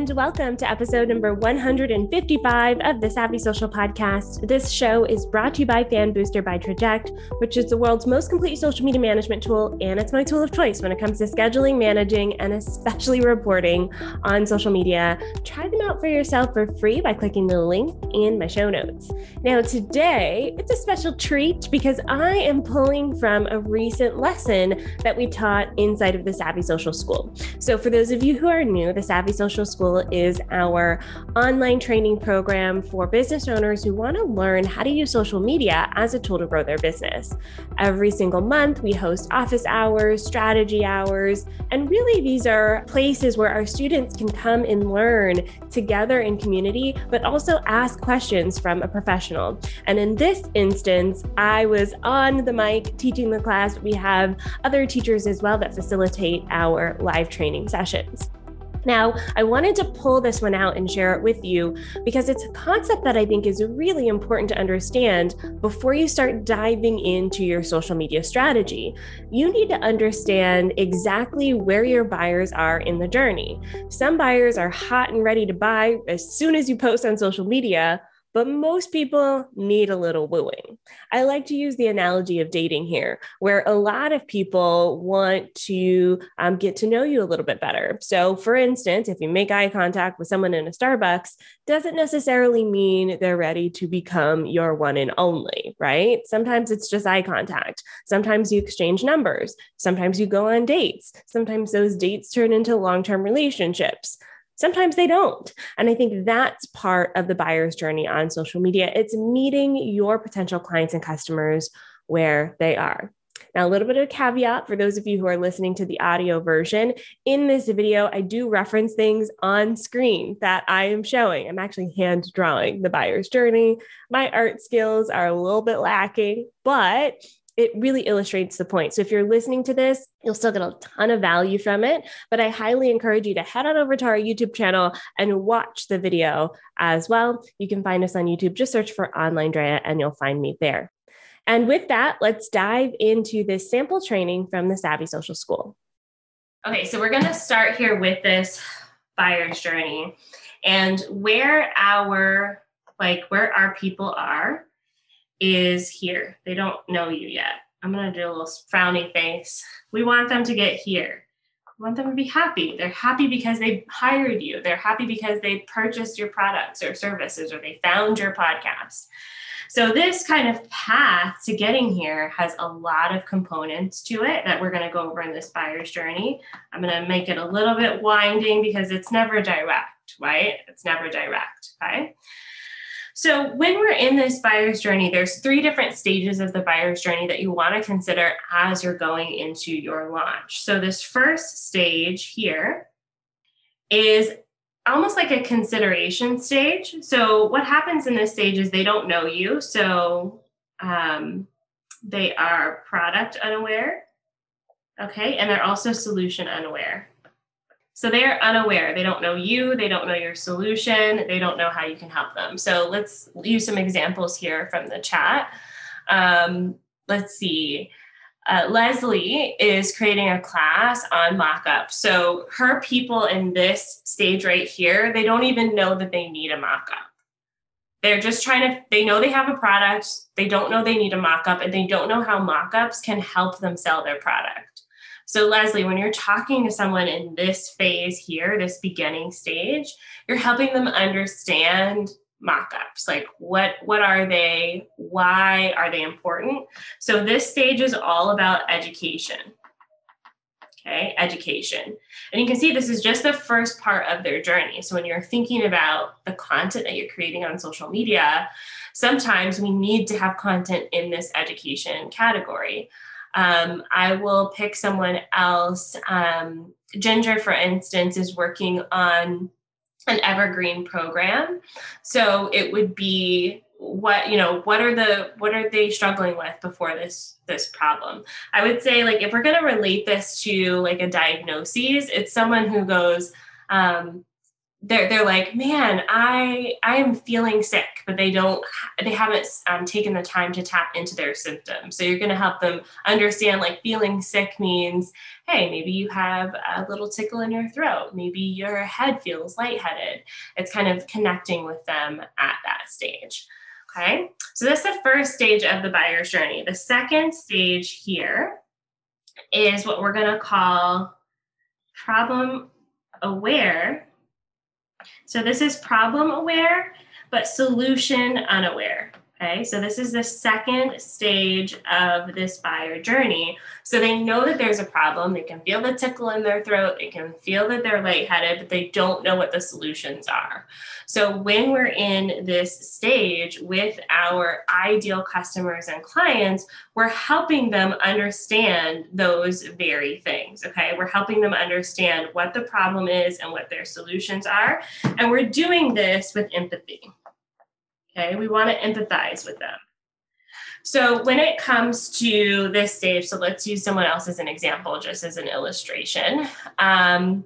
and welcome to episode number 155 of the Savvy Social Podcast. This show is brought to you by Fan Booster by Traject, which is the world's most complete social media management tool, and it's my tool of choice when it comes to scheduling, managing, and especially reporting on social media. Try them out for yourself for free by clicking the link in my show notes. Now, today it's a special treat because I am pulling from a recent lesson that we taught inside of the Savvy Social School. So, for those of you who are new, the Savvy Social School is our online training program for business owners who want to learn how to use social media as a tool to grow their business. Every single month, we host office hours, strategy hours, and really these are places where our students can come and learn together in community, but also ask questions from a professional. And in this instance, I was on the mic teaching the class. We have other teachers as well that facilitate our live training sessions. Now, I wanted to pull this one out and share it with you because it's a concept that I think is really important to understand before you start diving into your social media strategy. You need to understand exactly where your buyers are in the journey. Some buyers are hot and ready to buy as soon as you post on social media, but most people need a little wooing. I like to use the analogy of dating here, where a lot of people want to um, get to know you a little bit better. So, for instance, if you make eye contact with someone in a Starbucks, doesn't necessarily mean they're ready to become your one and only, right? Sometimes it's just eye contact. Sometimes you exchange numbers. Sometimes you go on dates. Sometimes those dates turn into long term relationships. Sometimes they don't. And I think that's part of the buyer's journey on social media. It's meeting your potential clients and customers where they are. Now, a little bit of a caveat for those of you who are listening to the audio version. In this video, I do reference things on screen that I am showing. I'm actually hand drawing the buyer's journey. My art skills are a little bit lacking, but it really illustrates the point. So if you're listening to this, you'll still get a ton of value from it. But I highly encourage you to head on over to our YouTube channel and watch the video as well. You can find us on YouTube. Just search for Online Drea and you'll find me there. And with that, let's dive into this sample training from the Savvy Social School. Okay, so we're going to start here with this buyer's journey and where our like where our people are is here. They don't know you yet. I'm going to do a little frowny face. We want them to get here. We want them to be happy. They're happy because they hired you. They're happy because they purchased your products or services or they found your podcast. So, this kind of path to getting here has a lot of components to it that we're going to go over in this buyer's journey. I'm going to make it a little bit winding because it's never direct, right? It's never direct. Okay. So, when we're in this buyer's journey, there's three different stages of the buyer's journey that you want to consider as you're going into your launch. So, this first stage here is almost like a consideration stage. So, what happens in this stage is they don't know you. So, um, they are product unaware. Okay. And they're also solution unaware. So they're unaware. They don't know you. They don't know your solution. They don't know how you can help them. So let's use some examples here from the chat. Um, let's see. Uh, Leslie is creating a class on mockup. So her people in this stage right here, they don't even know that they need a mockup. They're just trying to, they know they have a product. They don't know they need a mockup and they don't know how mockups can help them sell their product. So, Leslie, when you're talking to someone in this phase here, this beginning stage, you're helping them understand mock-ups. Like what what are they? Why are they important? So this stage is all about education. Okay education. And you can see this is just the first part of their journey. So when you're thinking about the content that you're creating on social media sometimes we need to have content in this education category um, I will pick someone else. Um, Ginger, for instance, is working on an evergreen program. So it would be what you know what are the what are they struggling with before this this problem i would say like if we're going to relate this to like a diagnosis it's someone who goes um, they're they're like, man, I I am feeling sick, but they don't they haven't um, taken the time to tap into their symptoms. So you're going to help them understand like feeling sick means, hey, maybe you have a little tickle in your throat, maybe your head feels lightheaded. It's kind of connecting with them at that stage. Okay, so that's the first stage of the buyer's journey. The second stage here is what we're going to call problem aware so this is problem aware, but solution unaware. Okay, so this is the second stage of this buyer journey. So they know that there's a problem. They can feel the tickle in their throat. They can feel that they're lightheaded, but they don't know what the solutions are. So when we're in this stage with our ideal customers and clients, we're helping them understand those very things. Okay, we're helping them understand what the problem is and what their solutions are. And we're doing this with empathy. Okay, we want to empathize with them. So when it comes to this stage, so let's use someone else as an example, just as an illustration. Um,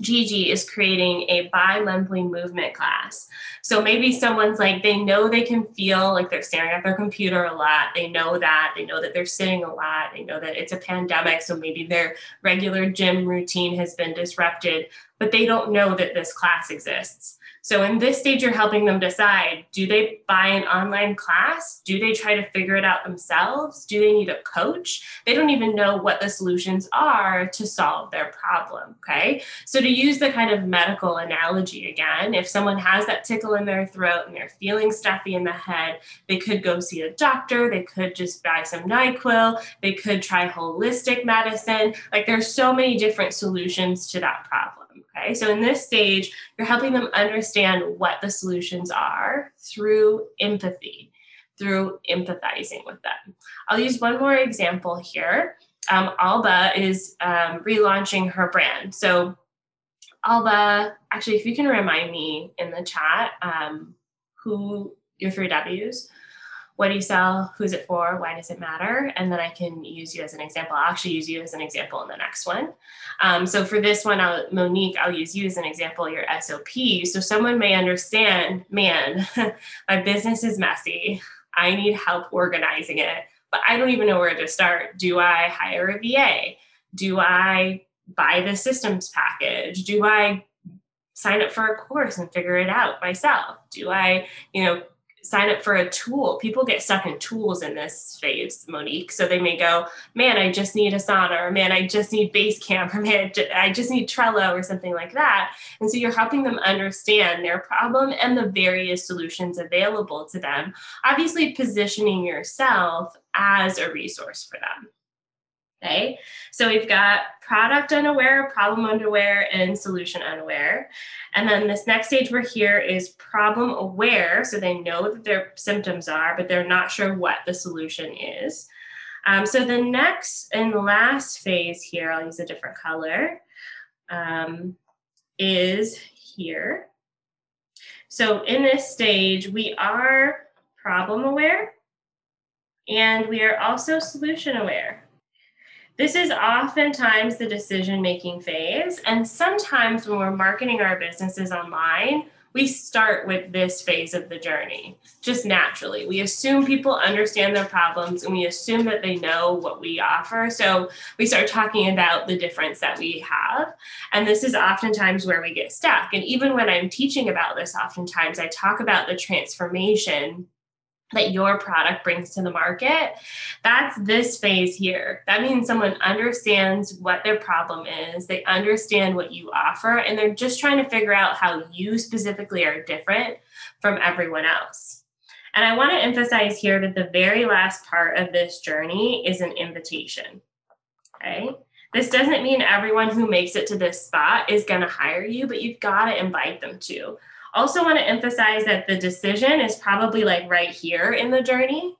Gigi is creating a bi-monthly movement class. So maybe someone's like, they know they can feel like they're staring at their computer a lot. They know that. They know that they're sitting a lot. They know that it's a pandemic. So maybe their regular gym routine has been disrupted, but they don't know that this class exists. So in this stage, you're helping them decide do they buy an online class? Do they try to figure it out themselves? Do they need a coach? They don't even know what the solutions are to solve their problem. Okay. So to use the kind of medical analogy again, if someone has that tickle in their throat and they're feeling stuffy in the head, they could go see a doctor. They could just buy some NyQuil. They could try holistic medicine. Like there's so many different solutions to that problem. Okay, so in this stage, you're helping them understand what the solutions are through empathy, through empathizing with them. I'll use one more example here. Um, Alba is um, relaunching her brand. So, Alba, actually, if you can remind me in the chat um, who your three W's what do you sell? Who's it for? Why does it matter? And then I can use you as an example. I'll actually use you as an example in the next one. Um, so for this one, I'll, Monique, I'll use you as an example, your SOP. So someone may understand, man, my business is messy. I need help organizing it, but I don't even know where to start. Do I hire a VA? Do I buy the systems package? Do I sign up for a course and figure it out myself? Do I, you know, sign up for a tool. People get stuck in tools in this phase, Monique. So they may go, man, I just need Asana, or man, I just need Basecamp, or man, I just need Trello, or something like that. And so you're helping them understand their problem and the various solutions available to them. Obviously, positioning yourself as a resource for them. Okay, so we've got product unaware, problem unaware, and solution unaware. And then this next stage we're here is problem aware. So they know that their symptoms are, but they're not sure what the solution is. Um, so the next and last phase here, I'll use a different color, um, is here. So in this stage, we are problem aware and we are also solution aware. This is oftentimes the decision making phase. And sometimes when we're marketing our businesses online, we start with this phase of the journey just naturally. We assume people understand their problems and we assume that they know what we offer. So we start talking about the difference that we have. And this is oftentimes where we get stuck. And even when I'm teaching about this, oftentimes I talk about the transformation that your product brings to the market, that's this phase here. That means someone understands what their problem is, they understand what you offer, and they're just trying to figure out how you specifically are different from everyone else. And I want to emphasize here that the very last part of this journey is an invitation. Okay. This doesn't mean everyone who makes it to this spot is going to hire you, but you've got to invite them to. Also, want to emphasize that the decision is probably like right here in the journey.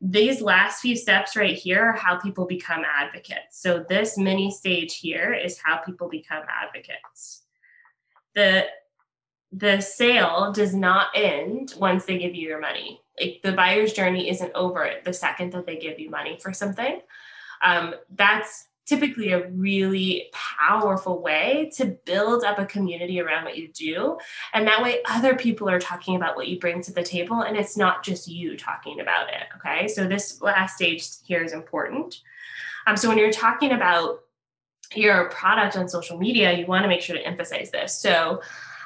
These last few steps right here are how people become advocates. So, this mini stage here is how people become advocates. The the sale does not end once they give you your money. Like the buyer's journey isn't over the second that they give you money for something. Um, that's typically a really powerful way to build up a community around what you do. And that way, other people are talking about what you bring to the table, and it's not just you talking about it. Okay. So, this last stage here is important. Um, so, when you're talking about your product on social media, you want to make sure to emphasize this. So,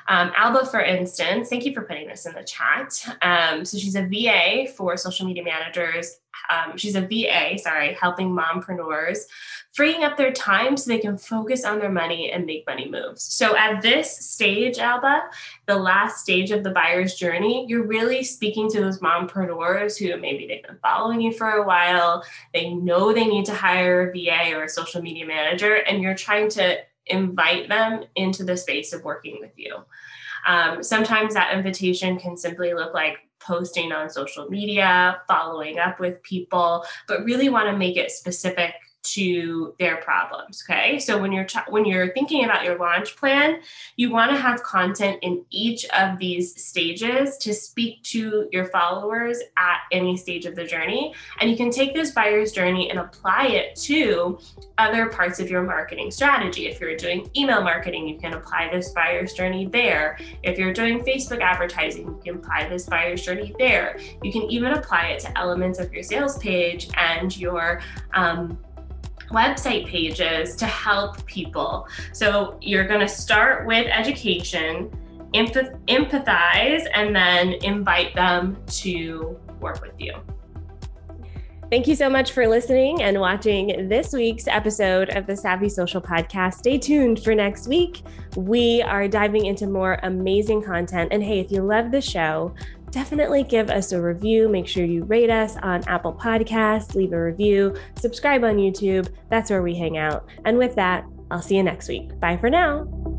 um, Alba, for instance, thank you for putting this in the chat. Um, so she's a VA for social media managers. Um, she's a VA, sorry, helping mompreneurs freeing up their time so they can focus on their money and make money moves. So at this stage, Alba, the last stage of the buyer's journey, you're really speaking to those mompreneurs who maybe they've been following you for a while. They know they need to hire a VA or a social media manager, and you're trying to invite them into the space of working with you. Um, sometimes that invitation can simply look like posting on social media, following up with people, but really want to make it specific to their problems okay? So when you're when you're thinking about your launch plan you want to have content in each of these stages to speak to your followers at any stage of the journey. And you can take this buyer's journey and apply it to other parts of your marketing strategy. If you're doing email marketing you can apply this buyer's journey there. If you're doing facebook advertising you can apply this buyer's journey there. You can even apply it to elements of your sales page and your um, website pages to help people. So you're going to start with education, empathize, and then invite them to work with you. Thank you so much for listening and watching this week's episode of the Savvy Social Podcast. Stay tuned for next week. We are diving into more amazing content. And hey, if you love the show, definitely give us a review. Make sure you rate us on Apple Podcasts, leave a review, subscribe on YouTube. That's where we hang out. And with that, I'll see you next week. Bye for now.